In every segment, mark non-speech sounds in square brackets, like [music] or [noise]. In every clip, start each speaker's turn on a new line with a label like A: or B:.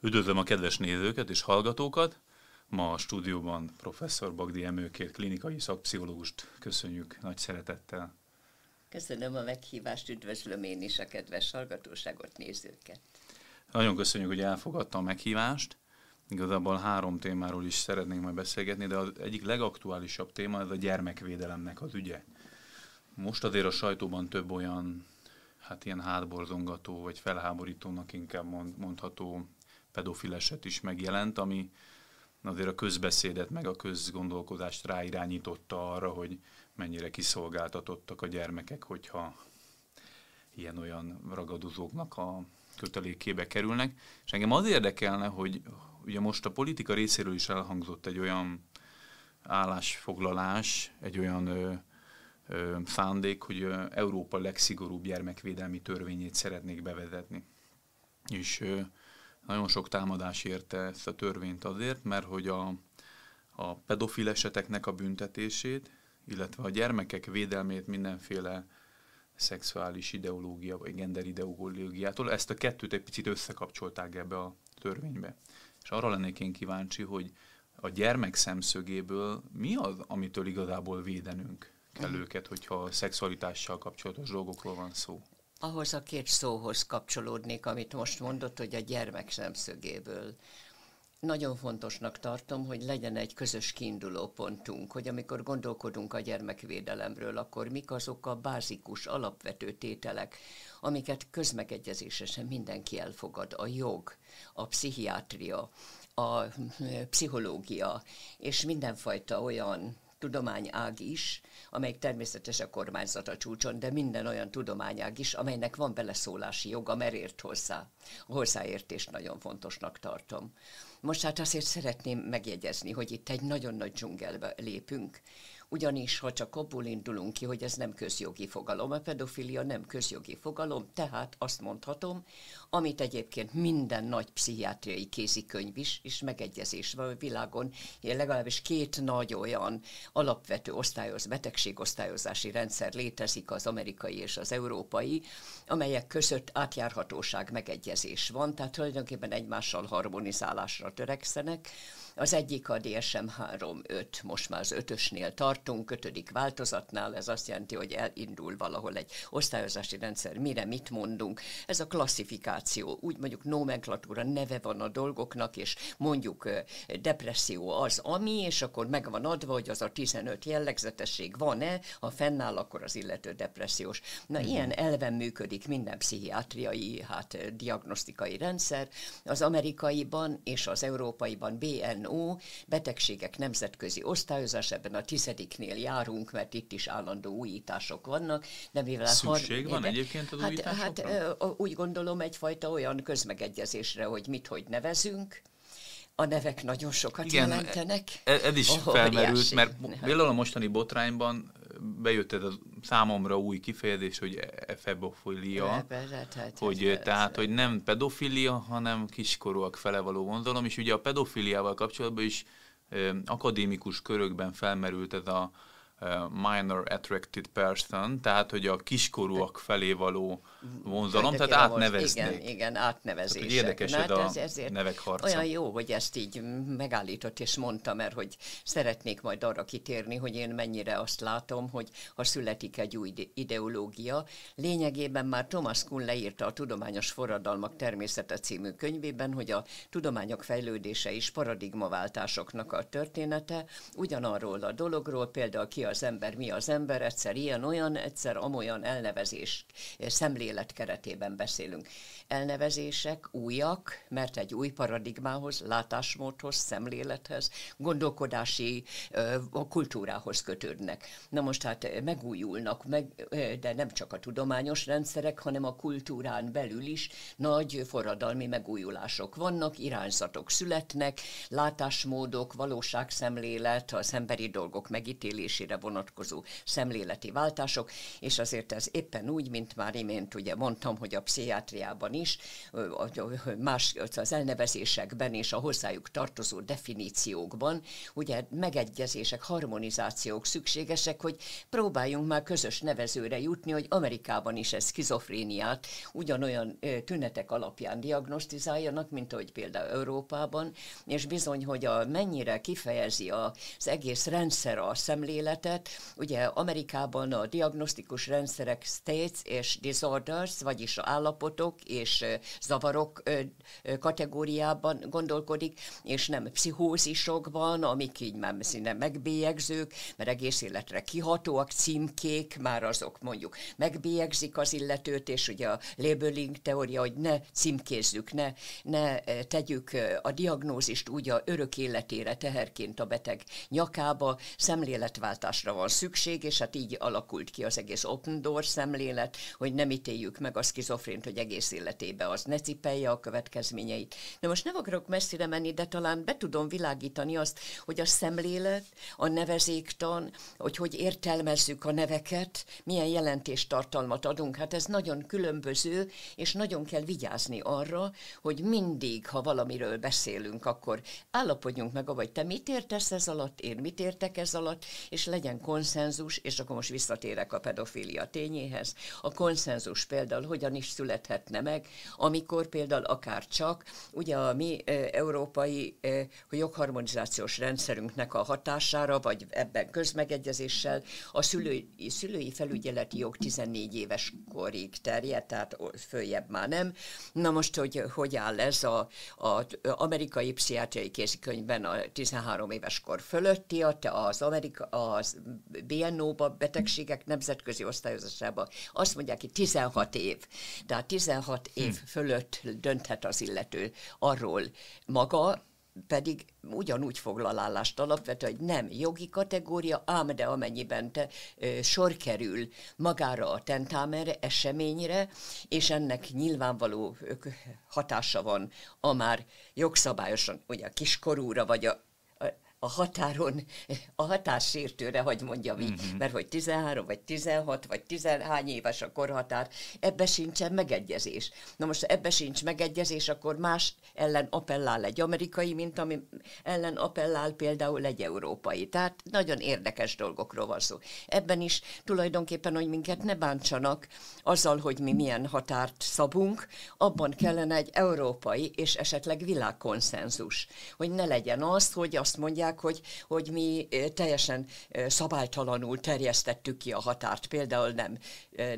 A: Üdvözlöm a kedves nézőket és hallgatókat! Ma a stúdióban professzor Bagdi Emőkért klinikai szakpszichológust köszönjük nagy szeretettel.
B: Köszönöm a meghívást, üdvözlöm én is a kedves hallgatóságot, nézőket.
A: Nagyon köszönjük, hogy elfogadta a meghívást. Igazából három témáról is szeretnénk majd beszélgetni, de az egyik legaktuálisabb téma ez a gyermekvédelemnek az ügye. Most azért a sajtóban több olyan, hát ilyen hátborzongató, vagy felháborítónak inkább mondható pedofil eset is megjelent, ami azért a közbeszédet, meg a közgondolkodást ráirányította arra, hogy mennyire kiszolgáltatottak a gyermekek, hogyha ilyen-olyan ragadozóknak a kötelékébe kerülnek. És engem az érdekelne, hogy ugye most a politika részéről is elhangzott egy olyan állásfoglalás, egy olyan ö, ö, szándék, hogy ö, Európa legszigorúbb gyermekvédelmi törvényét szeretnék bevezetni. És ö, nagyon sok támadás érte ezt a törvényt azért, mert hogy a, a pedofil eseteknek a büntetését, illetve a gyermekek védelmét mindenféle szexuális ideológia vagy gender ideológiától, ezt a kettőt egy picit összekapcsolták ebbe a törvénybe. És arra lennék én kíváncsi, hogy a gyermek szemszögéből mi az, amitől igazából védenünk kell őket, hogyha a szexualitással kapcsolatos dolgokról van szó?
B: Ahhoz a két szóhoz kapcsolódnék, amit most mondott, hogy a gyermek szemszögéből. Nagyon fontosnak tartom, hogy legyen egy közös kiinduló pontunk, hogy amikor gondolkodunk a gyermekvédelemről, akkor mik azok a bázikus, alapvető tételek, amiket közmegegyezésesen mindenki elfogad. A jog, a pszichiátria, a pszichológia, és mindenfajta olyan tudományág is, amelyik természetesen a kormányzat a csúcson, de minden olyan tudományág is, amelynek van beleszólási joga, mert ért hozzá. A hozzáértést nagyon fontosnak tartom. Most hát azért szeretném megjegyezni, hogy itt egy nagyon nagy dzsungelbe lépünk, ugyanis ha csak abból indulunk ki, hogy ez nem közjogi fogalom, a pedofilia nem közjogi fogalom, tehát azt mondhatom, amit egyébként minden nagy pszichiátriai kézikönyv is, és megegyezés van a világon, legalábbis két nagy olyan alapvető osztályoz, betegségosztályozási rendszer létezik, az amerikai és az európai, amelyek között átjárhatóság megegyezés van, tehát tulajdonképpen egymással harmonizálásra törekszenek, az egyik a DSM-3 5, most már az ötösnél tartunk, ötödik változatnál, ez azt jelenti, hogy elindul valahol egy osztályozási rendszer, mire mit mondunk. Ez a klasszifikáció, úgy mondjuk nomenklatúra neve van a dolgoknak, és mondjuk depresszió az ami, és akkor meg van adva, hogy az a 15 jellegzetesség van-e, ha fennáll, akkor az illető depressziós. Na, mm-hmm. ilyen elven működik minden pszichiátriai, hát diagnosztikai rendszer. Az amerikaiban és az európaiban BN WHO betegségek nemzetközi osztályozás, ebben a tizediknél járunk, mert itt is állandó újítások vannak.
A: Mivel Szükség har- van de, egyébként az hát,
B: hát úgy gondolom egyfajta olyan közmegegyezésre, hogy mit hogy nevezünk, a nevek nagyon sokat Igen, jelentenek.
A: Ez, ez is oh, felmerült, mert például a mostani botrányban bejött ez a számomra új kifejezés, hogy efebofilia, hogy, tehát, hogy nem pedofilia, hanem kiskorúak fele való vonzalom, és ugye a pedofiliával kapcsolatban is akadémikus körökben felmerült ez a minor attracted person, tehát hogy a kiskorúak felé való vonzalom, tehát átneveznék.
B: Igen, igen, átnevezések.
A: Tehát, érdekes Na, ez hát a ezért nevek harca.
B: Olyan jó, hogy ezt így megállított és mondta, mert hogy szeretnék majd arra kitérni, hogy én mennyire azt látom, hogy ha születik egy új ideológia, lényegében már Thomas Kuhn leírta a Tudományos Forradalmak természete című könyvében, hogy a tudományok fejlődése is paradigmaváltásoknak a története, ugyanarról a dologról, például ki az ember, mi az ember, egyszer ilyen-olyan, egyszer amolyan elnevezés, szemlélet keretében beszélünk. Elnevezések újak, mert egy új paradigmához, látásmódhoz, szemlélethez, gondolkodási a kultúrához kötődnek. Na most hát megújulnak, meg, de nem csak a tudományos rendszerek, hanem a kultúrán belül is nagy forradalmi megújulások vannak, irányzatok születnek, látásmódok, valóságszemlélet, az emberi dolgok megítélésére vonatkozó szemléleti váltások, és azért ez éppen úgy, mint már imént ugye mondtam, hogy a pszichiátriában is, más az elnevezésekben és a hozzájuk tartozó definíciókban, ugye megegyezések, harmonizációk szükségesek, hogy próbáljunk már közös nevezőre jutni, hogy Amerikában is ez skizofréniát ugyanolyan tünetek alapján diagnosztizáljanak, mint ahogy például Európában, és bizony, hogy a mennyire kifejezi az egész rendszer a szemléletet, ugye Amerikában a diagnosztikus rendszerek states és disorders, vagyis állapotok és zavarok kategóriában gondolkodik, és nem pszichózisokban, amik így már szinte megbélyegzők, mert egész életre kihatóak, címkék, már azok mondjuk megbélyegzik az illetőt, és ugye a labeling teória, hogy ne címkézzük, ne, ne tegyük a diagnózist úgy a örök életére teherként a beteg nyakába, szemléletváltásra van szükség, és hát így alakult ki az egész open door szemlélet, hogy nem ítéljük meg a skizofrént, hogy egész életébe az ne cipelje a következményeit. De most nem akarok messzire menni, de talán be tudom világítani azt, hogy a szemlélet, a nevezéktan, hogy hogy értelmezzük a neveket, milyen jelentéstartalmat adunk. Hát ez nagyon különböző, és nagyon kell vigyázni arra, hogy mindig, ha valamiről beszélünk, akkor állapodjunk meg, vagy te mit értesz ez alatt, én mit értek ez alatt, és legyen konszenzus, és akkor most visszatérek a pedofília tényéhez. A konszenzus például hogyan is születhetne meg, amikor például akár csak, ugye a mi e, európai e, jogharmonizációs rendszerünknek a hatására, vagy ebben közmegegyezéssel a szülői, szülői felügyeleti jog 14 éves korig terjed, tehát följebb már nem. Na most, hogy hogy áll ez a, a amerikai pszichiátriai kézikönyvben a 13 éves kor fölötti, az, Amerika, az BNO-ba, betegségek nemzetközi osztályozásába, azt mondják, hogy 16 év. Tehát 16 év hm. fölött dönthet az illető arról maga, pedig ugyanúgy foglal állást alapvetően, hogy nem jogi kategória, ám de amennyiben te, ö, sor kerül magára a tentámerre, eseményre, és ennek nyilvánvaló hatása van a már jogszabályosan, ugye a kiskorúra, vagy a a határon, a határsértőre, hogy mondjam így, uh-huh. mert hogy 13, vagy 16, vagy 10 éves a korhatár, ebbe sincsen megegyezés. Na most ebbe sincs megegyezés, akkor más ellen appellál egy amerikai, mint ami ellen appellál például egy európai. Tehát nagyon érdekes dolgokról van szó. Ebben is tulajdonképpen, hogy minket ne bántsanak azzal, hogy mi milyen határt szabunk, abban kellene egy európai és esetleg világkonszenzus, hogy ne legyen az, hogy azt mondják, mondják, hogy, hogy mi teljesen szabálytalanul terjesztettük ki a határt, például nem,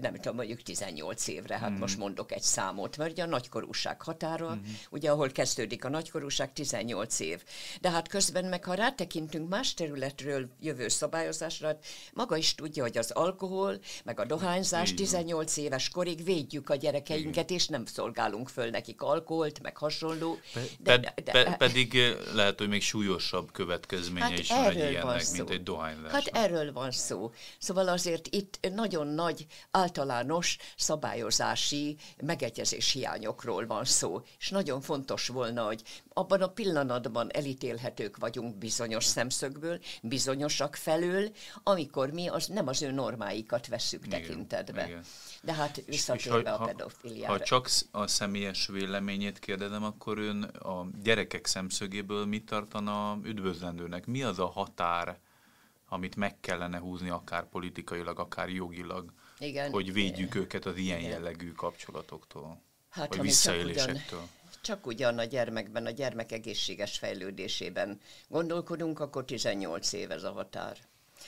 B: nem tudom, mondjuk 18 évre, hát mm. most mondok egy számot, mert ugye a nagykorúság határa, mm. ugye ahol kezdődik a nagykorúság, 18 év. De hát közben meg, ha rátekintünk más területről jövő szabályozásra, hát maga is tudja, hogy az alkohol, meg a dohányzás 18 éves korig védjük a gyerekeinket, és nem szolgálunk föl nekik alkoholt, meg hasonló.
A: De, de, de, de, pedig lehet, hogy még súlyosabb követ következménye hát is van egy ilyennek, szó. mint egy dohányzás.
B: Hát erről van szó. Szóval azért itt nagyon nagy általános szabályozási megegyezés hiányokról van szó, és nagyon fontos volna, hogy abban a pillanatban elítélhetők vagyunk bizonyos szemszögből, bizonyosak felől, amikor mi az nem az ő normáikat veszük igen, tekintetbe. Igen. De hát visszatérve a pedofiliára.
A: Ha csak a személyes véleményét kérdezem, akkor ön a gyerekek szemszögéből mit tartana üdvözlendőnek? Mi az a határ, amit meg kellene húzni akár politikailag, akár jogilag, Igen. hogy védjük Igen. őket az ilyen Igen. jellegű kapcsolatoktól, hát, vagy visszaélésektől? Ugyan
B: csak ugyan a gyermekben, a gyermek egészséges fejlődésében gondolkodunk, akkor 18 év ez a határ.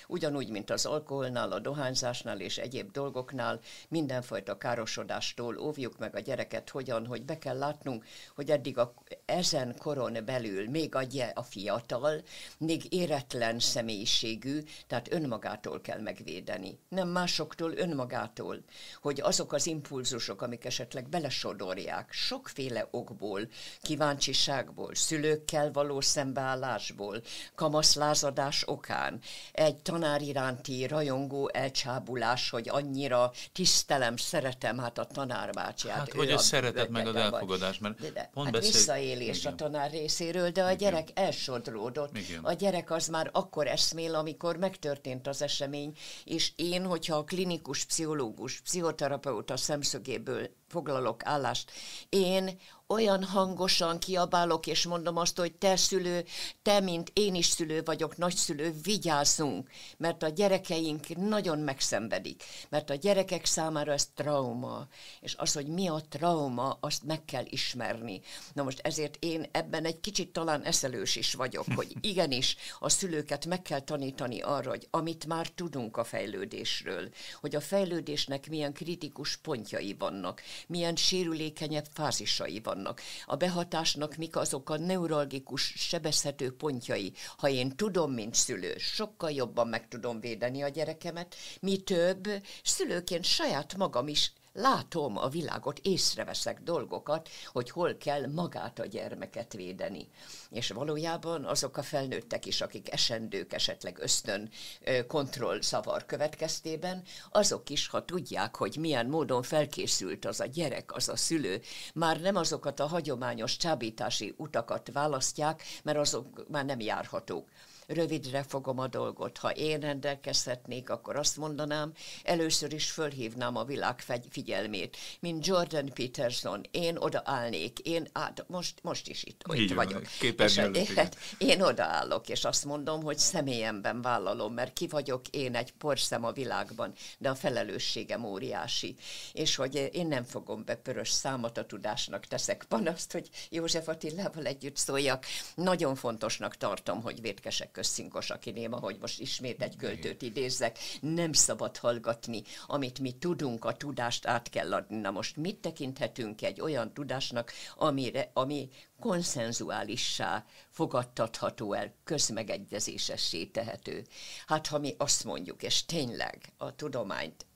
B: Ugyanúgy, mint az alkoholnál, a dohányzásnál és egyéb dolgoknál, mindenfajta károsodástól óvjuk meg a gyereket, hogyan, hogy be kell látnunk, hogy eddig a, ezen koron belül még a, a fiatal, még éretlen személyiségű, tehát önmagától kell megvédeni. Nem másoktól, önmagától. Hogy azok az impulzusok, amik esetleg belesodorják, sokféle okból, kíváncsiságból, szülőkkel való szembeállásból, kamaszlázadás okán, egy tanár iránti rajongó elcsábulás, hogy annyira tisztelem, szeretem hát a tanárbácsiát.
A: Hát, hogy a szeretet meg az elfogadás, mert
B: de, de, pont hát beszél... visszaélés Igen. a tanár részéről, de a Igen. gyerek elsodródott. Igen. A gyerek az már akkor eszmél, amikor megtörtént az esemény, és én, hogyha a klinikus pszichológus, pszichoterapeuta szemszögéből foglalok állást, én olyan hangosan kiabálok, és mondom azt, hogy te szülő, te, mint én is szülő vagyok, nagyszülő, vigyázzunk, mert a gyerekeink nagyon megszenvedik, mert a gyerekek számára ez trauma, és az, hogy mi a trauma, azt meg kell ismerni. Na most ezért én ebben egy kicsit talán eszelős is vagyok, hogy [laughs] igenis a szülőket meg kell tanítani arra, hogy amit már tudunk a fejlődésről, hogy a fejlődésnek milyen kritikus pontjai vannak, milyen sérülékenyebb fázisai vannak. A behatásnak mik azok a neuralgikus, sebezhető pontjai. Ha én tudom, mint szülő, sokkal jobban meg tudom védeni a gyerekemet, mi több, szülőként saját magam is látom a világot, észreveszek dolgokat, hogy hol kell magát a gyermeket védeni. És valójában azok a felnőttek is, akik esendők esetleg ösztön kontroll szavar következtében, azok is, ha tudják, hogy milyen módon felkészült az a gyerek, az a szülő, már nem azokat a hagyományos csábítási utakat választják, mert azok már nem járhatók rövidre fogom a dolgot. Ha én rendelkezhetnék, akkor azt mondanám, először is fölhívnám a világ figyelmét, mint Jordan Peterson, én odaállnék, én át, most, most is itt, itt vagyok. És én, [laughs] én odaállok, és azt mondom, hogy személyemben vállalom, mert ki vagyok én egy porszem a világban, de a felelősségem óriási. És hogy én nem fogom be pörös számot a tudásnak, teszek panaszt, hogy József Attilával együtt szóljak. Nagyon fontosnak tartom, hogy vétkesek közszinkos akiném, ahogy most ismét egy költőt idézzek, nem szabad hallgatni, amit mi tudunk, a tudást át kell adni. Na most mit tekinthetünk egy olyan tudásnak, amire, ami konszenzuálissá fogadtatható el, közmegegyezésessé tehető. Hát ha mi azt mondjuk, és tényleg a tudományt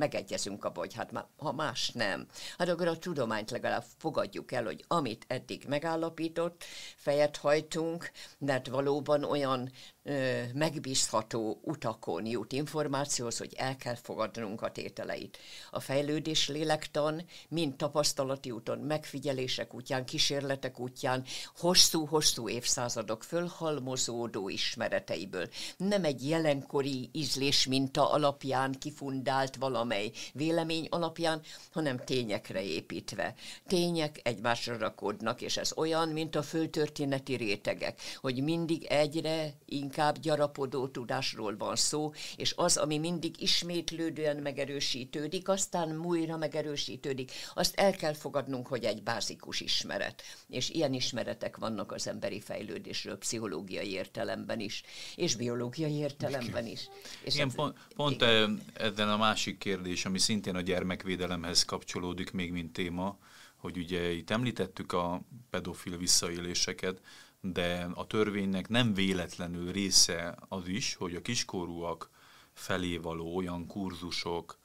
B: megegyezünk abban, hogy hát ha más nem, hát akkor a tudományt legalább fogadjuk el, hogy amit eddig megállapított, fejet hajtunk, mert valóban olyan ö, megbízható utakon jut információhoz, hogy el kell fogadnunk a tételeit. A fejlődés lélektan mind tapasztalati úton, megfigyelések útján, kísérletek útján, hosszú-hosszú évszázadok fölhalmozódó ismereteiből, nem egy jelenkori ízlés minta alapján kifundált valamely vélemény alapján, hanem tényekre építve. Tények egymásra rakódnak, és ez olyan, mint a földtörténeti rétegek, hogy mindig egyre inkább inkább gyarapodó tudásról van szó, és az, ami mindig ismétlődően megerősítődik, aztán újra megerősítődik, azt el kell fogadnunk, hogy egy bázikus ismeret. És ilyen ismeretek vannak az emberi fejlődésről, pszichológiai értelemben is, és biológiai értelemben is.
A: És Igen, pont, pont igen. ezen a másik kérdés, ami szintén a gyermekvédelemhez kapcsolódik még, mint téma, hogy ugye itt említettük a pedofil visszaéléseket, de a törvénynek nem véletlenül része az is, hogy a kiskorúak felé való olyan kurzusok,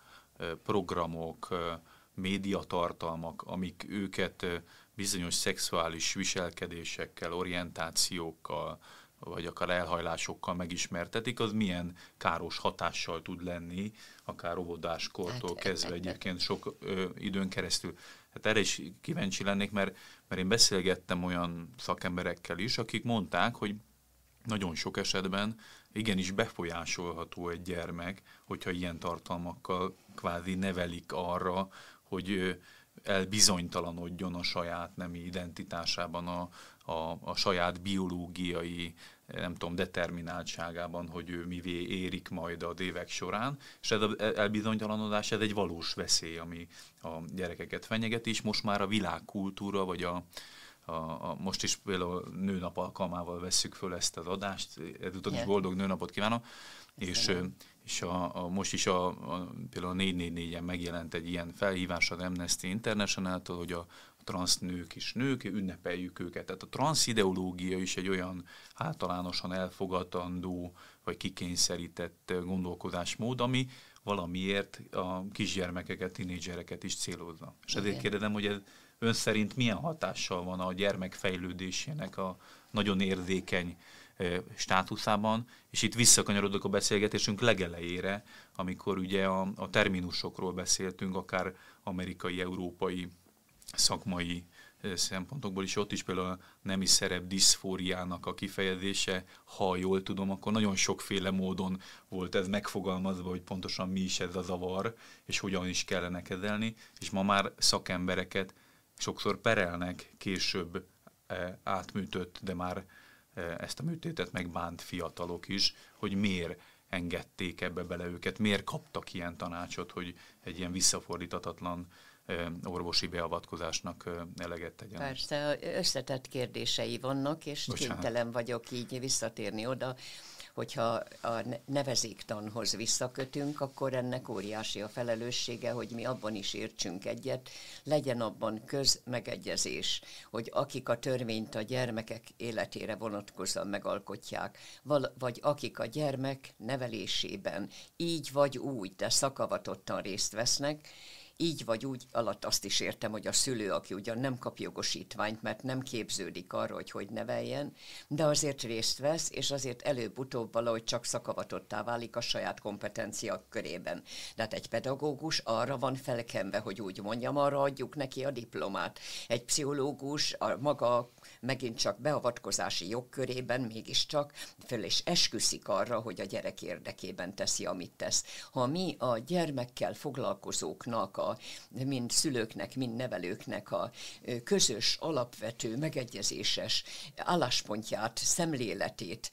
A: programok, médiatartalmak, amik őket bizonyos szexuális viselkedésekkel, orientációkkal, vagy akár elhajlásokkal megismertetik, az milyen káros hatással tud lenni, akár óvodáskortól hát, kezdve egyébként sok ö, időn keresztül. Hát erre is kíváncsi lennék, mert, mert én beszélgettem olyan szakemberekkel is, akik mondták, hogy nagyon sok esetben igenis befolyásolható egy gyermek, hogyha ilyen tartalmakkal kvázi nevelik arra, hogy elbizonytalanodjon a saját nemi identitásában, a, a, a saját biológiai nem tudom, determináltságában, hogy ő mivé érik majd a évek során, és ez az elbizonytalanodás, ez egy valós veszély, ami a gyerekeket fenyegeti, és most már a világkultúra, vagy a, a, a, most is például nőnap alkalmával vesszük föl ezt az adást, ezúttal is boldog nőnapot kívánok, és, és a, a, most is a, a, például a 444-en megjelent egy ilyen felhívás az Amnesty International-től, hogy a, transznők is nők, ünnepeljük őket. Tehát a transz-ideológia is egy olyan általánosan elfogadandó, vagy kikényszerített gondolkodásmód, ami valamiért a kisgyermekeket, tinédzsereket is célozza. És ezért kérdezem, hogy ez ön szerint milyen hatással van a gyermek fejlődésének a nagyon érzékeny státuszában, és itt visszakanyarodok a beszélgetésünk legelejére, amikor ugye a, a terminusokról beszéltünk, akár amerikai, európai, szakmai szempontokból is, ott is például a nemi szerep diszfóriának a kifejezése, ha jól tudom, akkor nagyon sokféle módon volt ez megfogalmazva, hogy pontosan mi is ez a zavar, és hogyan is kellene kezelni, és ma már szakembereket sokszor perelnek később átműtött, de már ezt a műtétet megbánt fiatalok is, hogy miért engedték ebbe bele őket, miért kaptak ilyen tanácsot, hogy egy ilyen visszafordítatatlan orvosi beavatkozásnak eleget tegyen.
B: Persze, összetett kérdései vannak, és Bocsánat. kénytelen vagyok így visszatérni oda, hogyha a nevezéktanhoz visszakötünk, akkor ennek óriási a felelőssége, hogy mi abban is értsünk egyet, legyen abban közmegegyezés, hogy akik a törvényt a gyermekek életére vonatkozóan megalkotják, vagy akik a gyermek nevelésében így vagy úgy, de szakavatottan részt vesznek, így vagy úgy alatt azt is értem, hogy a szülő, aki ugyan nem kap jogosítványt, mert nem képződik arra, hogy hogy neveljen, de azért részt vesz, és azért előbb-utóbb valahogy csak szakavatottá válik a saját kompetencia körében. De hát egy pedagógus arra van felkenve, hogy úgy mondjam, arra adjuk neki a diplomát. Egy pszichológus a maga megint csak beavatkozási jogkörében mégiscsak föl és esküszik arra, hogy a gyerek érdekében teszi, amit tesz. Ha mi a gyermekkel foglalkozóknak, a, mind szülőknek, mind nevelőknek a közös, alapvető, megegyezéses álláspontját, szemléletét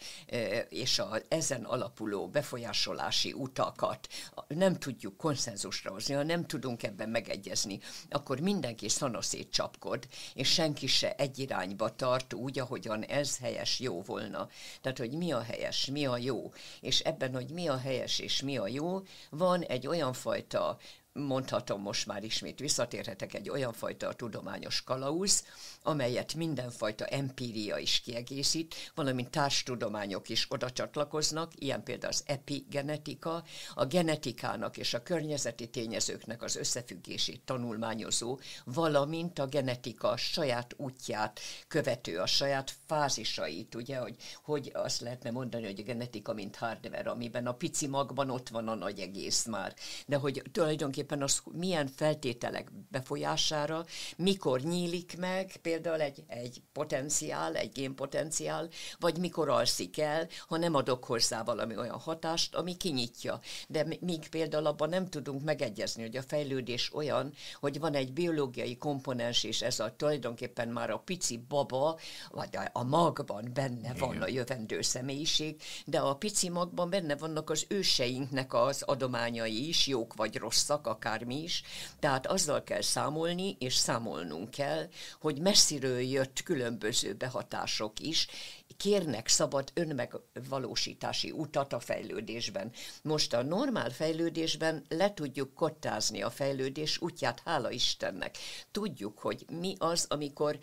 B: és a ezen alapuló befolyásolási utakat nem tudjuk konszenzusra hozni, ha nem tudunk ebben megegyezni, akkor mindenki szanaszét csapkod, és senki se egy irányba tart úgy, ahogyan ez helyes, jó volna. Tehát, hogy mi a helyes, mi a jó. És ebben, hogy mi a helyes és mi a jó, van egy olyan fajta mondhatom most már ismét visszatérhetek egy olyan fajta tudományos kalauz, amelyet mindenfajta empíria is kiegészít, valamint társtudományok is oda csatlakoznak, ilyen például az epigenetika, a genetikának és a környezeti tényezőknek az összefüggését tanulmányozó, valamint a genetika saját útját követő, a saját fázisait, ugye, hogy, hogy azt lehetne mondani, hogy a genetika mint hardware, amiben a pici magban ott van a nagy egész már, de hogy tulajdonképpen az milyen feltételek befolyására, mikor nyílik meg, például egy, egy potenciál, egy génpotenciál, vagy mikor alszik el, ha nem adok hozzá valami olyan hatást, ami kinyitja. De míg például abban nem tudunk megegyezni, hogy a fejlődés olyan, hogy van egy biológiai komponens, és ez a tulajdonképpen már a pici baba, vagy a, a magban benne Igen. van a jövendő személyiség, de a pici magban benne vannak az őseinknek az adományai is, jók vagy rosszak, akármi is. Tehát azzal kell számolni, és számolnunk kell, hogy messziről jött különböző behatások is, kérnek szabad önmegvalósítási utat a fejlődésben. Most a normál fejlődésben le tudjuk kottázni a fejlődés útját, hála Istennek. Tudjuk, hogy mi az, amikor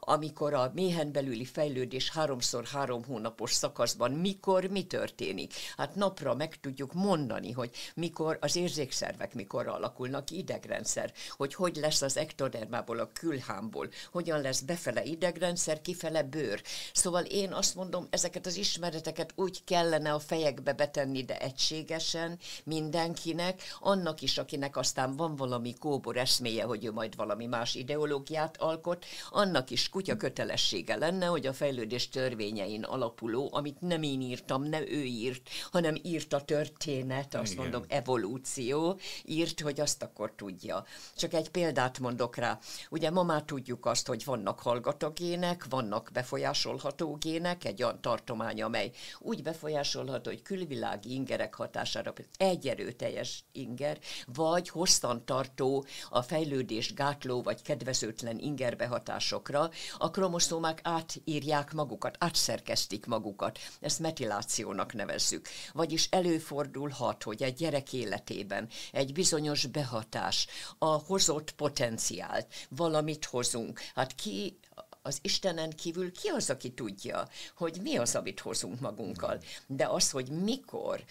B: amikor a méhen belüli fejlődés háromszor három hónapos szakaszban mikor mi történik. Hát napra meg tudjuk mondani, hogy mikor az érzékszervek mikor alakulnak, idegrendszer, hogy hogy lesz az ektodermából, a külhámból, hogyan lesz befele idegrendszer, kifele bőr. Szóval én azt mondom, ezeket az ismereteket úgy kellene a fejekbe betenni, de egységesen mindenkinek, annak is, akinek aztán van valami kóbor eszméje, hogy ő majd valami más ideológiát alkot, annak is kutya kötelessége lenne, hogy a fejlődés törvényein alapuló, amit nem én írtam, nem ő írt, hanem írt a történet, azt Igen. mondom, evolúció, írt, hogy azt akkor tudja. Csak egy példát mondok rá. Ugye ma már tudjuk azt, hogy vannak hallgatagének, vannak befolyásolható gének, egy olyan tartomány, amely úgy befolyásolható, hogy külvilági ingerek hatására egy erőteljes inger, vagy hosszantartó a fejlődés gátló vagy kedvezőtlen ingerbehatásokra, a kromoszómák átírják magukat, átszerkesztik magukat. Ezt metilációnak nevezzük. Vagyis előfordulhat, hogy egy gyerek életében egy bizonyos behatás, a hozott potenciált, valamit hozunk. Hát ki az Istenen kívül ki az, aki tudja, hogy mi az, amit hozunk magunkkal. De az, hogy mikor,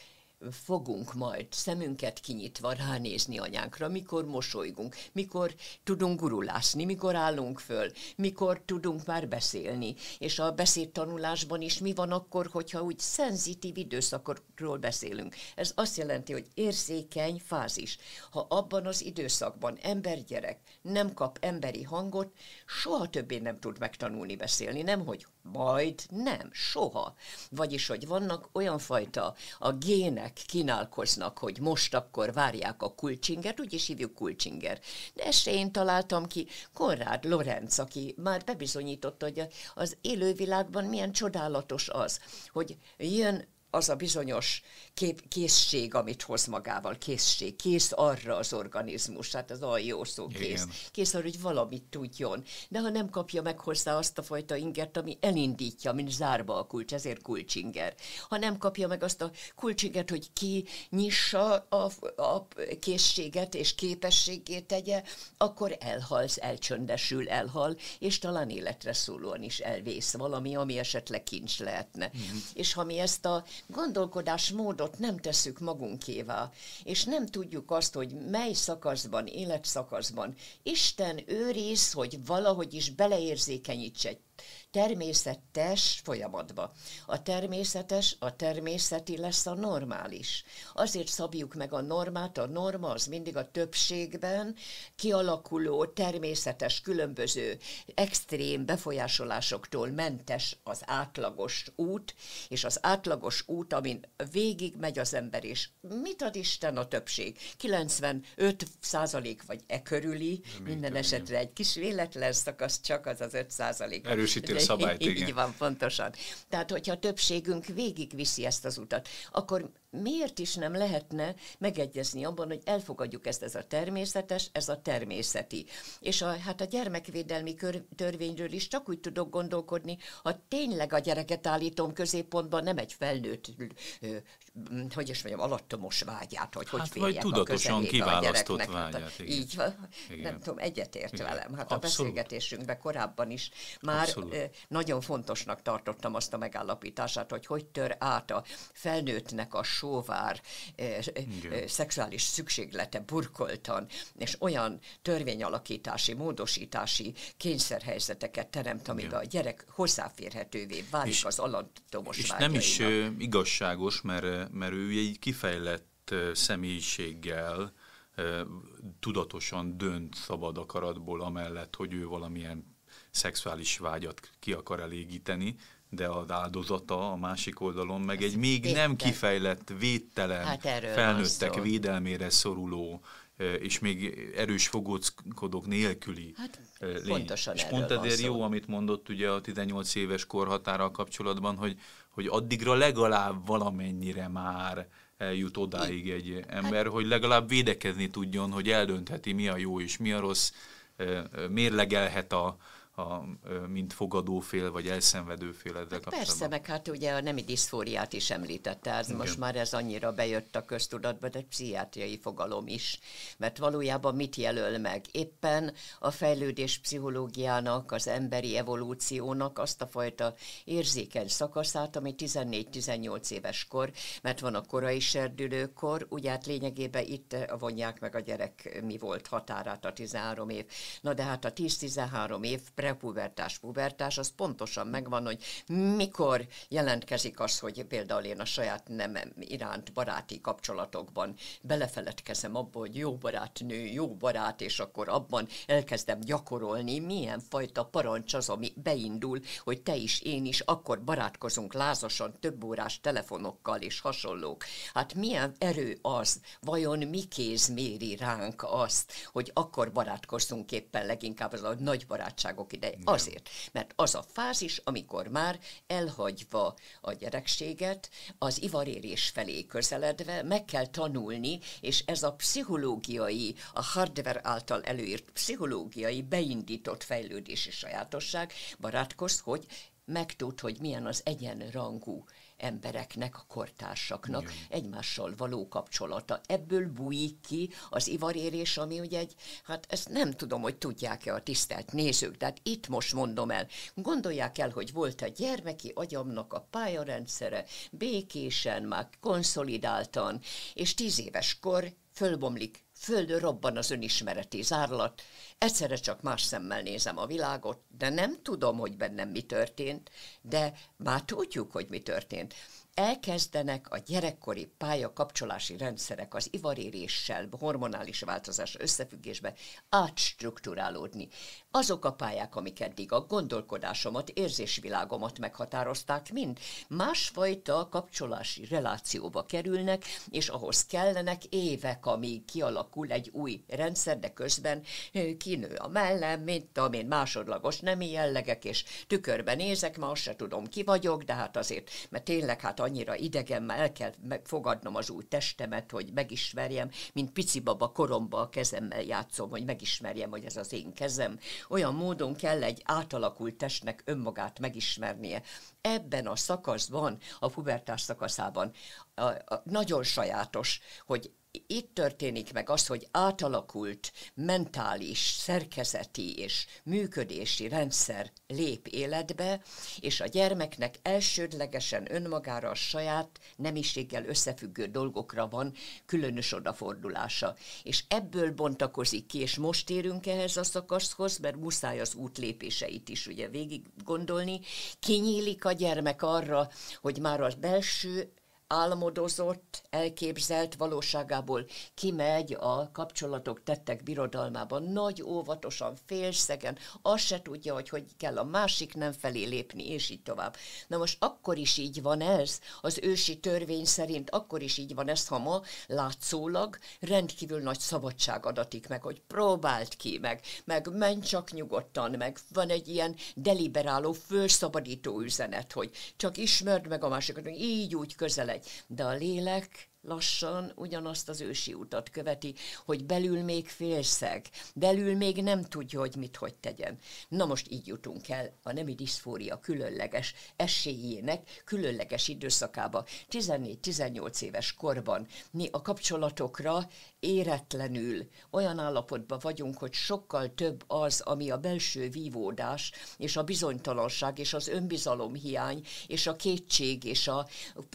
B: fogunk majd szemünket kinyitva ránézni anyánkra, mikor mosolygunk, mikor tudunk gurulászni, mikor állunk föl, mikor tudunk már beszélni. És a beszédtanulásban is mi van akkor, hogyha úgy szenzitív időszakról beszélünk. Ez azt jelenti, hogy érzékeny fázis. Ha abban az időszakban embergyerek nem kap emberi hangot, soha többé nem tud megtanulni beszélni. Nem, hogy majd nem, soha. Vagyis, hogy vannak olyan fajta, a gének kínálkoznak, hogy most akkor várják a kulcsingert, úgyis hívjuk kulcsinger. De ezt én találtam ki, Konrád Lorenz, aki már bebizonyította, hogy az élővilágban milyen csodálatos az, hogy jön az a bizonyos kép, készség, amit hoz magával, készség, kész arra az organizmus, hát az olyan jó szó, kész, Igen. kész arra, hogy valamit tudjon. De ha nem kapja meg hozzá azt a fajta ingert, ami elindítja, mint zárba a kulcs, ezért kulcsinger. Ha nem kapja meg azt a kulcsingert, hogy ki nyissa a, a készséget és képességét tegye, akkor elhalsz, elcsöndesül, elhal, és talán életre szólóan is elvész valami, ami esetleg kincs lehetne. Mm-hmm. És ha mi ezt a gondolkodásmódot nem tesszük magunkévá, és nem tudjuk azt, hogy mely szakaszban, életszakaszban Isten őriz, hogy valahogy is beleérzékenyíts egy természetes folyamatba. A természetes, a természeti lesz a normális. Azért szabjuk meg a normát, a norma az mindig a többségben kialakuló, természetes, különböző extrém befolyásolásoktól mentes az átlagos út, és az átlagos út, amin végig megy az ember, és mit ad Isten a többség? 95 százalék vagy e körüli, minden esetre egy kis véletlen szakasz, csak az az 5 százalék.
A: Erősíti szabályt,
B: igen. Így van, pontosan. Tehát, hogyha a többségünk végigviszi ezt az utat, akkor miért is nem lehetne megegyezni abban, hogy elfogadjuk ezt, ez a természetes, ez a természeti. És a, hát a gyermekvédelmi kör, törvényről is csak úgy tudok gondolkodni, ha tényleg a gyereket állítom középpontban, nem egy felnőtt, hogy is mondjam, alattomos vágyát, hogy hogy hát, vagy
A: tudatosan kiválasztott a vágyát. Hát,
B: igen. Így van, igen. nem tudom, egyetért igen. velem. Hát Abszolút. a beszélgetésünkben korábban is már Abszolút. nagyon fontosnak tartottam azt a megállapítását, hogy hogy tör át a felnőttnek a sóvár szexuális szükséglete burkoltan, és olyan törvényalakítási, módosítási kényszerhelyzeteket teremt, amiben a gyerek hozzáférhetővé válik és, az alantomos
A: És vágyainak. nem is uh, igazságos, mert, mert ő egy kifejlett uh, személyiséggel uh, tudatosan dönt szabad akaratból amellett, hogy ő valamilyen szexuális vágyat ki akar elégíteni, de az áldozata a másik oldalon meg Ez egy még védte. nem kifejlett, védtelen, hát felnőttek védelmére szoruló, és még erős fogóckodók nélküli hát, lény. Pontosan és pont ezért jó, amit mondott ugye a 18 éves korhatárral kapcsolatban, hogy, hogy addigra legalább valamennyire már eljut odáig egy ember, hát, hogy legalább védekezni tudjon, hogy eldöntheti mi a jó és mi a rossz, mérlegelhet a, a, mint fogadófél, vagy elszenvedőfél ezzel hát kapcsolatban.
B: Persze, meg hát ugye a nemi diszfóriát is említette, ez most már ez annyira bejött a köztudatba, de pszichiátriai fogalom is, mert valójában mit jelöl meg? Éppen a fejlődés pszichológiának, az emberi evolúciónak azt a fajta érzékeny szakaszát, ami 14-18 éves kor, mert van a korai serdülőkor, ugye hát lényegében itt vonják meg a gyerek mi volt határát a 13 év. Na de hát a 10-13 év pre prepubertás, pubertás, az pontosan megvan, hogy mikor jelentkezik az, hogy például én a saját nemem iránt baráti kapcsolatokban belefeledkezem abba, hogy jó barátnő, jó barát, és akkor abban elkezdem gyakorolni, milyen fajta parancs az, ami beindul, hogy te is, én is, akkor barátkozunk lázasan, több órás telefonokkal és hasonlók. Hát milyen erő az, vajon mi kéz méri ránk azt, hogy akkor barátkozzunk éppen leginkább az a nagy barátságok ideje. Igen. Azért, mert az a fázis, amikor már elhagyva a gyerekséget, az ivarérés felé közeledve meg kell tanulni, és ez a pszichológiai, a hardware által előírt pszichológiai beindított fejlődési sajátosság barátkoz, hogy megtud, hogy milyen az egyenrangú embereknek, a kortársaknak Igen. egymással való kapcsolata. Ebből bújik ki az ivarérés, ami ugye egy, hát ezt nem tudom, hogy tudják-e a tisztelt nézők, de hát itt most mondom el. Gondolják el, hogy volt a gyermeki agyamnak a pályarendszere, békésen, már konszolidáltan, és tíz éves kor fölbomlik földön robban az önismereti zárlat, egyszerre csak más szemmel nézem a világot, de nem tudom, hogy bennem mi történt, de már tudjuk, hogy mi történt elkezdenek a gyerekkori pályakapcsolási rendszerek az ivaréréssel, hormonális változás összefüggésben átstruktúrálódni. Azok a pályák, amik eddig a gondolkodásomat, érzésvilágomat meghatározták, mind másfajta kapcsolási relációba kerülnek, és ahhoz kellenek évek, amíg kialakul egy új rendszer, de közben kinő a mellem, mint amén másodlagos nemi jellegek, és tükörben nézek, ma azt se tudom, ki vagyok, de hát azért, mert tényleg hát annyira idegen, már el kell fogadnom az új testemet, hogy megismerjem, mint pici baba koromba a kezemmel játszom, hogy megismerjem, hogy ez az én kezem. Olyan módon kell egy átalakult testnek önmagát megismernie. Ebben a szakaszban, a pubertás szakaszában a, a, nagyon sajátos, hogy itt történik meg az, hogy átalakult mentális, szerkezeti és működési rendszer lép életbe, és a gyermeknek elsődlegesen önmagára a saját nemiséggel összefüggő dolgokra van különös odafordulása. És ebből bontakozik ki, és most érünk ehhez a szakaszhoz, mert muszáj az útlépéseit is ugye végig gondolni. Kinyílik a gyermek arra, hogy már a belső álmodozott, elképzelt valóságából kimegy a kapcsolatok tettek birodalmában, nagy óvatosan, félszegen, azt se tudja, hogy hogy kell a másik nem felé lépni, és így tovább. Na most akkor is így van ez, az ősi törvény szerint akkor is így van ez, ha ma látszólag rendkívül nagy szabadság adatik meg, hogy próbált ki, meg, meg menj csak nyugodtan, meg van egy ilyen deliberáló, fölszabadító üzenet, hogy csak ismerd meg a másikat, hogy így úgy közel megy, de a lélek lassan ugyanazt az ősi utat követi, hogy belül még félszeg, belül még nem tudja, hogy mit hogy tegyen. Na most így jutunk el a nemi diszfória különleges esélyének, különleges időszakába. 14-18 éves korban mi a kapcsolatokra éretlenül olyan állapotban vagyunk, hogy sokkal több az, ami a belső vívódás, és a bizonytalanság, és az önbizalom hiány, és a kétség, és a,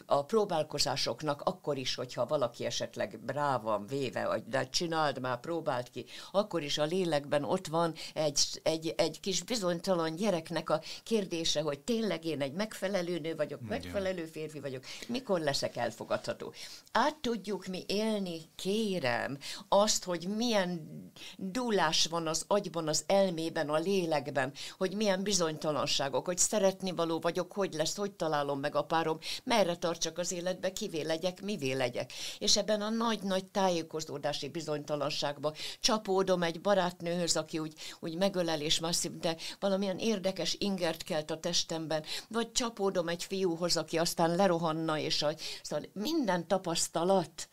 B: a próbálkozásoknak akkor is, hogyha valaki esetleg rá van véve, vagy de csináld már, próbált ki, akkor is a lélekben ott van egy, egy, egy kis bizonytalan gyereknek a kérdése, hogy tényleg én egy megfelelő nő vagyok, Igen. megfelelő férfi vagyok, mikor leszek elfogadható. Át tudjuk mi élni, kérem, értem azt, hogy milyen dúlás van az agyban, az elmében, a lélekben, hogy milyen bizonytalanságok, hogy szeretni való vagyok, hogy lesz, hogy találom meg a párom, merre tartsak az életbe, kivé legyek, mivé legyek. És ebben a nagy-nagy tájékozódási bizonytalanságban csapódom egy barátnőhöz, aki úgy, úgy megölel és masszív, de valamilyen érdekes ingert kelt a testemben, vagy csapódom egy fiúhoz, aki aztán lerohanna, és a, szóval minden tapasztalat,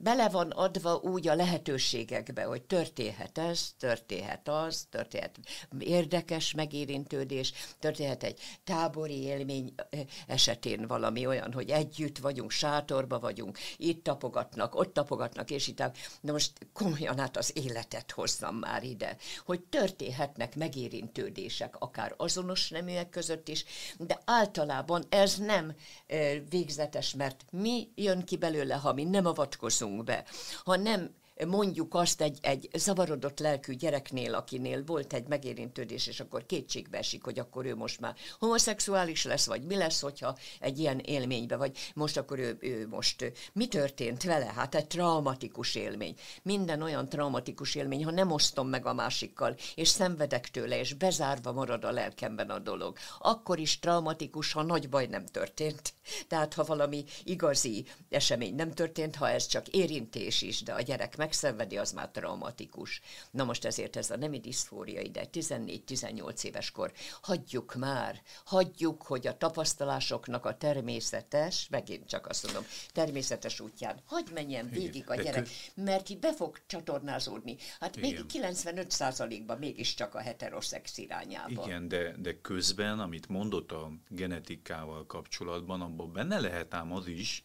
B: bele van adva úgy a lehetőségekbe, hogy történhet ez, történhet az, történhet érdekes megérintődés, történhet egy tábori élmény esetén valami olyan, hogy együtt vagyunk, sátorba vagyunk, itt tapogatnak, ott tapogatnak, és itt. De most komolyan hát az életet hozzam már ide, hogy történhetnek megérintődések, akár azonos neműek között is, de általában ez nem végzetes, mert mi jön ki belőle, ha mi nem avatkozunk avatkozunk be, ha nem mondjuk azt egy, egy zavarodott lelkű gyereknél, akinél volt egy megérintődés, és akkor kétségbe esik, hogy akkor ő most már homoszexuális lesz, vagy mi lesz, hogyha egy ilyen élménybe, vagy most akkor ő, ő most mi történt vele? Hát egy traumatikus élmény. Minden olyan traumatikus élmény, ha nem osztom meg a másikkal, és szenvedek tőle, és bezárva marad a lelkemben a dolog, akkor is traumatikus, ha nagy baj nem történt. Tehát ha valami igazi esemény nem történt, ha ez csak érintés is, de a gyerek meg megszenvedi, az már traumatikus. Na most ezért ez a nemi diszfória ide, 14-18 éves kor, hagyjuk már, hagyjuk, hogy a tapasztalásoknak a természetes, megint csak azt mondom, természetes útján, hagy menjen végig a gyerek, mert így be fog csatornázódni. Hát Igen. még 95%-ban mégiscsak a heteroszex irányába.
A: Igen, de, de közben, amit mondott a genetikával kapcsolatban, abban benne lehet ám az is,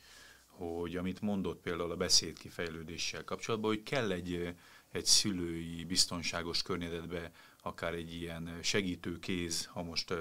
A: hogy amit mondott például a beszédkifejlődéssel kapcsolatban, hogy kell egy, egy szülői biztonságos környezetbe akár egy ilyen segítő kéz, ha most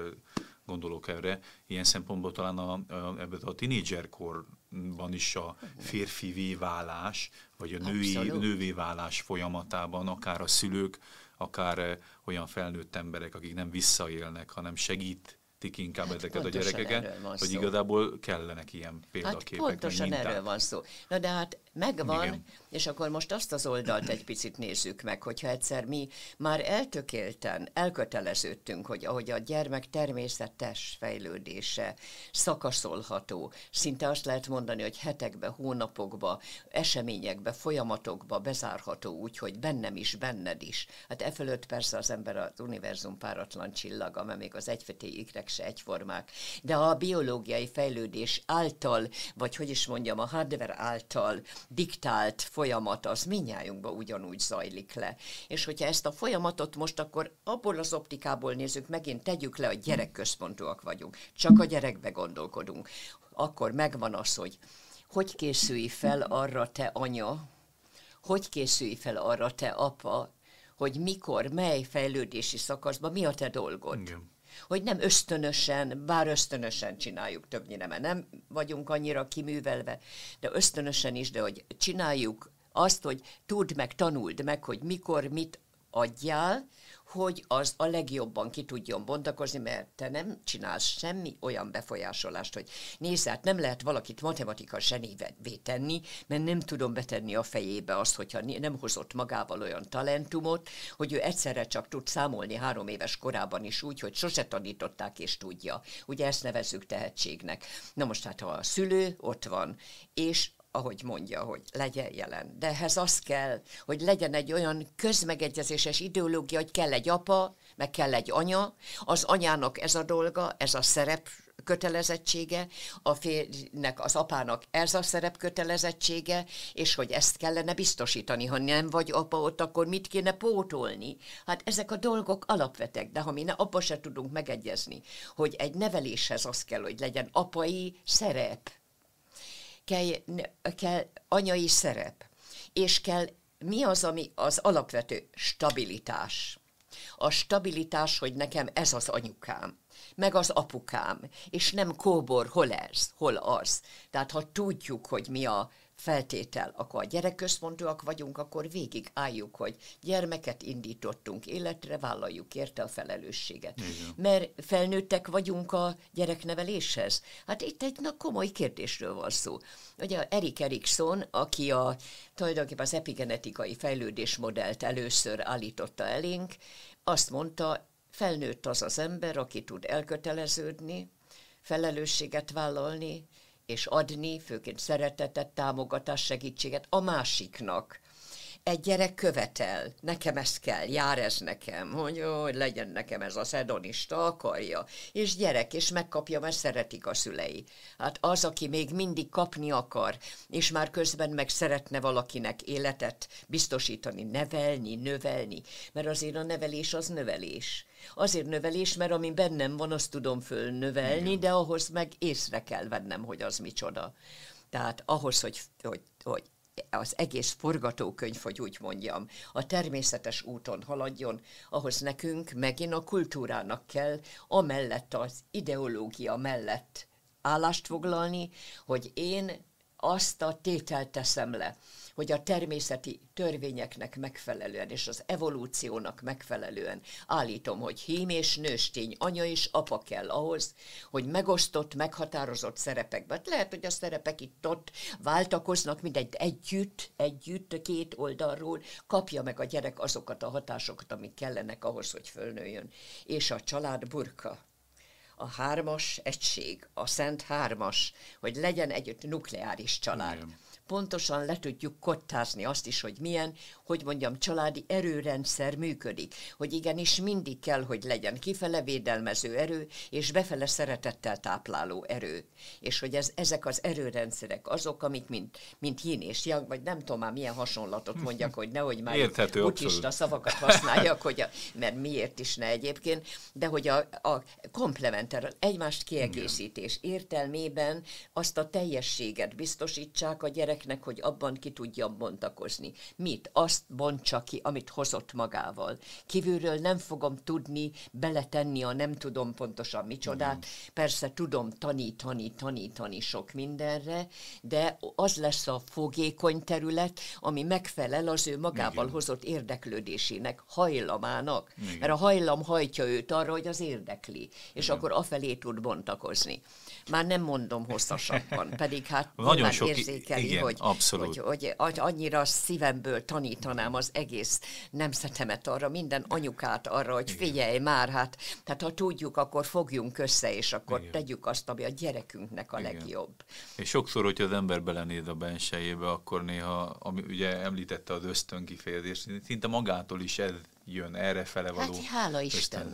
A: gondolok erre, ilyen szempontból talán a, a, ebben a tínédzserkorban is a férfivé válás, vagy a női, nővé válás folyamatában akár a szülők, akár olyan felnőtt emberek, akik nem visszaélnek, hanem segít segítik inkább hát ezeket a gyerekeket, hogy igazából kellenek ilyen példaképek.
B: Hát pontosan erről van szó. Na de hát megvan, Igen. és akkor most azt az oldalt egy picit nézzük meg, hogyha egyszer mi már eltökélten elköteleződtünk, hogy ahogy a gyermek természetes fejlődése szakaszolható, szinte azt lehet mondani, hogy hetekbe, hónapokba, eseményekbe, folyamatokba bezárható úgy, hogy bennem is, benned is. Hát e fölött persze az ember az univerzum páratlan csillaga, mert még az egyfetéikrek se egyformák. De a biológiai fejlődés által, vagy hogy is mondjam, a hardware által diktált folyamat az minnyájunkban ugyanúgy zajlik le. És hogyha ezt a folyamatot most akkor abból az optikából nézzük, megint tegyük le, hogy gyerekközpontúak vagyunk, csak a gyerekbe gondolkodunk, akkor megvan az, hogy hogy készülj fel arra te anya, hogy készülj fel arra te apa, hogy mikor, mely fejlődési szakaszban mi a te dolgod. Igen hogy nem ösztönösen, bár ösztönösen csináljuk többnyire, mert nem vagyunk annyira kiművelve, de ösztönösen is, de hogy csináljuk azt, hogy tudd meg, tanuld meg, hogy mikor mit adjál, hogy az a legjobban ki tudjon bontakozni, mert te nem csinálsz semmi olyan befolyásolást, hogy nézd, hát nem lehet valakit matematika zsenévé tenni, mert nem tudom betenni a fejébe azt, hogyha nem hozott magával olyan talentumot, hogy ő egyszerre csak tud számolni három éves korában is úgy, hogy sose tanították és tudja. Ugye ezt nevezzük tehetségnek. Na most hát, ha a szülő ott van, és ahogy mondja, hogy legyen jelen. De ehhez az kell, hogy legyen egy olyan közmegegyezéses ideológia, hogy kell egy apa, meg kell egy anya, az anyának ez a dolga, ez a szerep kötelezettsége, a férjnek, az apának ez a szerep kötelezettsége, és hogy ezt kellene biztosítani. Ha nem vagy apa ott, akkor mit kéne pótolni? Hát ezek a dolgok alapvetek, de ha mi ne, abba se tudunk megegyezni, hogy egy neveléshez az kell, hogy legyen apai szerep, kell, kell anyai szerep, és kell mi az, ami az alapvető stabilitás. A stabilitás, hogy nekem ez az anyukám, meg az apukám, és nem kóbor, hol ez, hol az. Tehát ha tudjuk, hogy mi a feltétel, akkor a gyerekközpontúak vagyunk, akkor végig álljuk, hogy gyermeket indítottunk életre, vállaljuk érte a felelősséget. Igen. Mert felnőttek vagyunk a gyerekneveléshez. Hát itt egy na, komoly kérdésről van szó. Ugye Erik Erikson, aki a, tulajdonképpen az epigenetikai fejlődésmodellt először állította elénk, azt mondta, felnőtt az az ember, aki tud elköteleződni, felelősséget vállalni, és adni, főként szeretetet, támogatást, segítséget a másiknak. Egy gyerek követel, nekem ez kell, jár ez nekem, hogy, jó, hogy legyen nekem ez az edonista, akarja. És gyerek, és megkapja, mert szeretik a szülei. Hát az, aki még mindig kapni akar, és már közben meg szeretne valakinek életet biztosítani, nevelni, növelni, mert azért a nevelés az növelés Azért növelés, mert ami bennem van, azt tudom fölnövelni, Igen. de ahhoz meg észre kell vennem, hogy az micsoda. Tehát ahhoz, hogy, hogy, hogy az egész forgatókönyv, hogy úgy mondjam, a természetes úton haladjon, ahhoz nekünk megint a kultúrának kell amellett az ideológia mellett állást foglalni, hogy én azt a tételt teszem le, hogy a természeti törvényeknek megfelelően és az evolúciónak megfelelően állítom, hogy hím és nőstény, anya és apa kell ahhoz, hogy megosztott, meghatározott szerepekben. Hát lehet, hogy a szerepek itt ott váltakoznak, mindegy együtt, együtt, két oldalról kapja meg a gyerek azokat a hatásokat, amik kellenek ahhoz, hogy fölnőjön. És a család burka a hármas egység, a szent hármas, hogy legyen egy nukleáris család. Igen pontosan le tudjuk kottázni azt is, hogy milyen, hogy mondjam, családi erőrendszer működik. Hogy igenis mindig kell, hogy legyen kifele védelmező erő, és befele szeretettel tápláló erő. És hogy ez, ezek az erőrendszerek azok, amik mint, mint yin és yang, vagy nem tudom már milyen hasonlatot mondjak, hogy nehogy már
A: Érthető,
B: buddhista szavakat használjak, hogy a, mert miért is ne egyébként, de hogy a, a komplementer, egymást kiegészítés értelmében azt a teljességet biztosítsák a gyereknek, hogy abban ki tudja bontakozni. Mit? Azt bontsa ki, amit hozott magával. Kívülről nem fogom tudni beletenni a nem tudom pontosan micsodát. Igen. Persze tudom tanítani, tanítani sok mindenre, de az lesz a fogékony terület, ami megfelel az ő magával Igen. hozott érdeklődésének, hajlamának. Igen. Mert a hajlam hajtja őt arra, hogy az érdekli, és Igen. akkor afelé tud bontakozni. Már nem mondom hosszasabban, [laughs] pedig hát
A: Nagyon sok,
B: érzékeli,
A: igen,
B: hogy,
A: abszolút.
B: Hogy, hogy annyira szívemből tanítanám az egész nemzetemet arra, minden anyukát arra, hogy figyelj már, hát, tehát ha tudjuk, akkor fogjunk össze, és akkor igen. tegyük azt, ami a gyerekünknek a igen. legjobb.
A: És sokszor, hogyha az ember belenéz a bensejébe, akkor néha, ami ugye említette az ösztön kifejezést, szinte magától is ez jön erre fele való
B: Hát hála Istennek.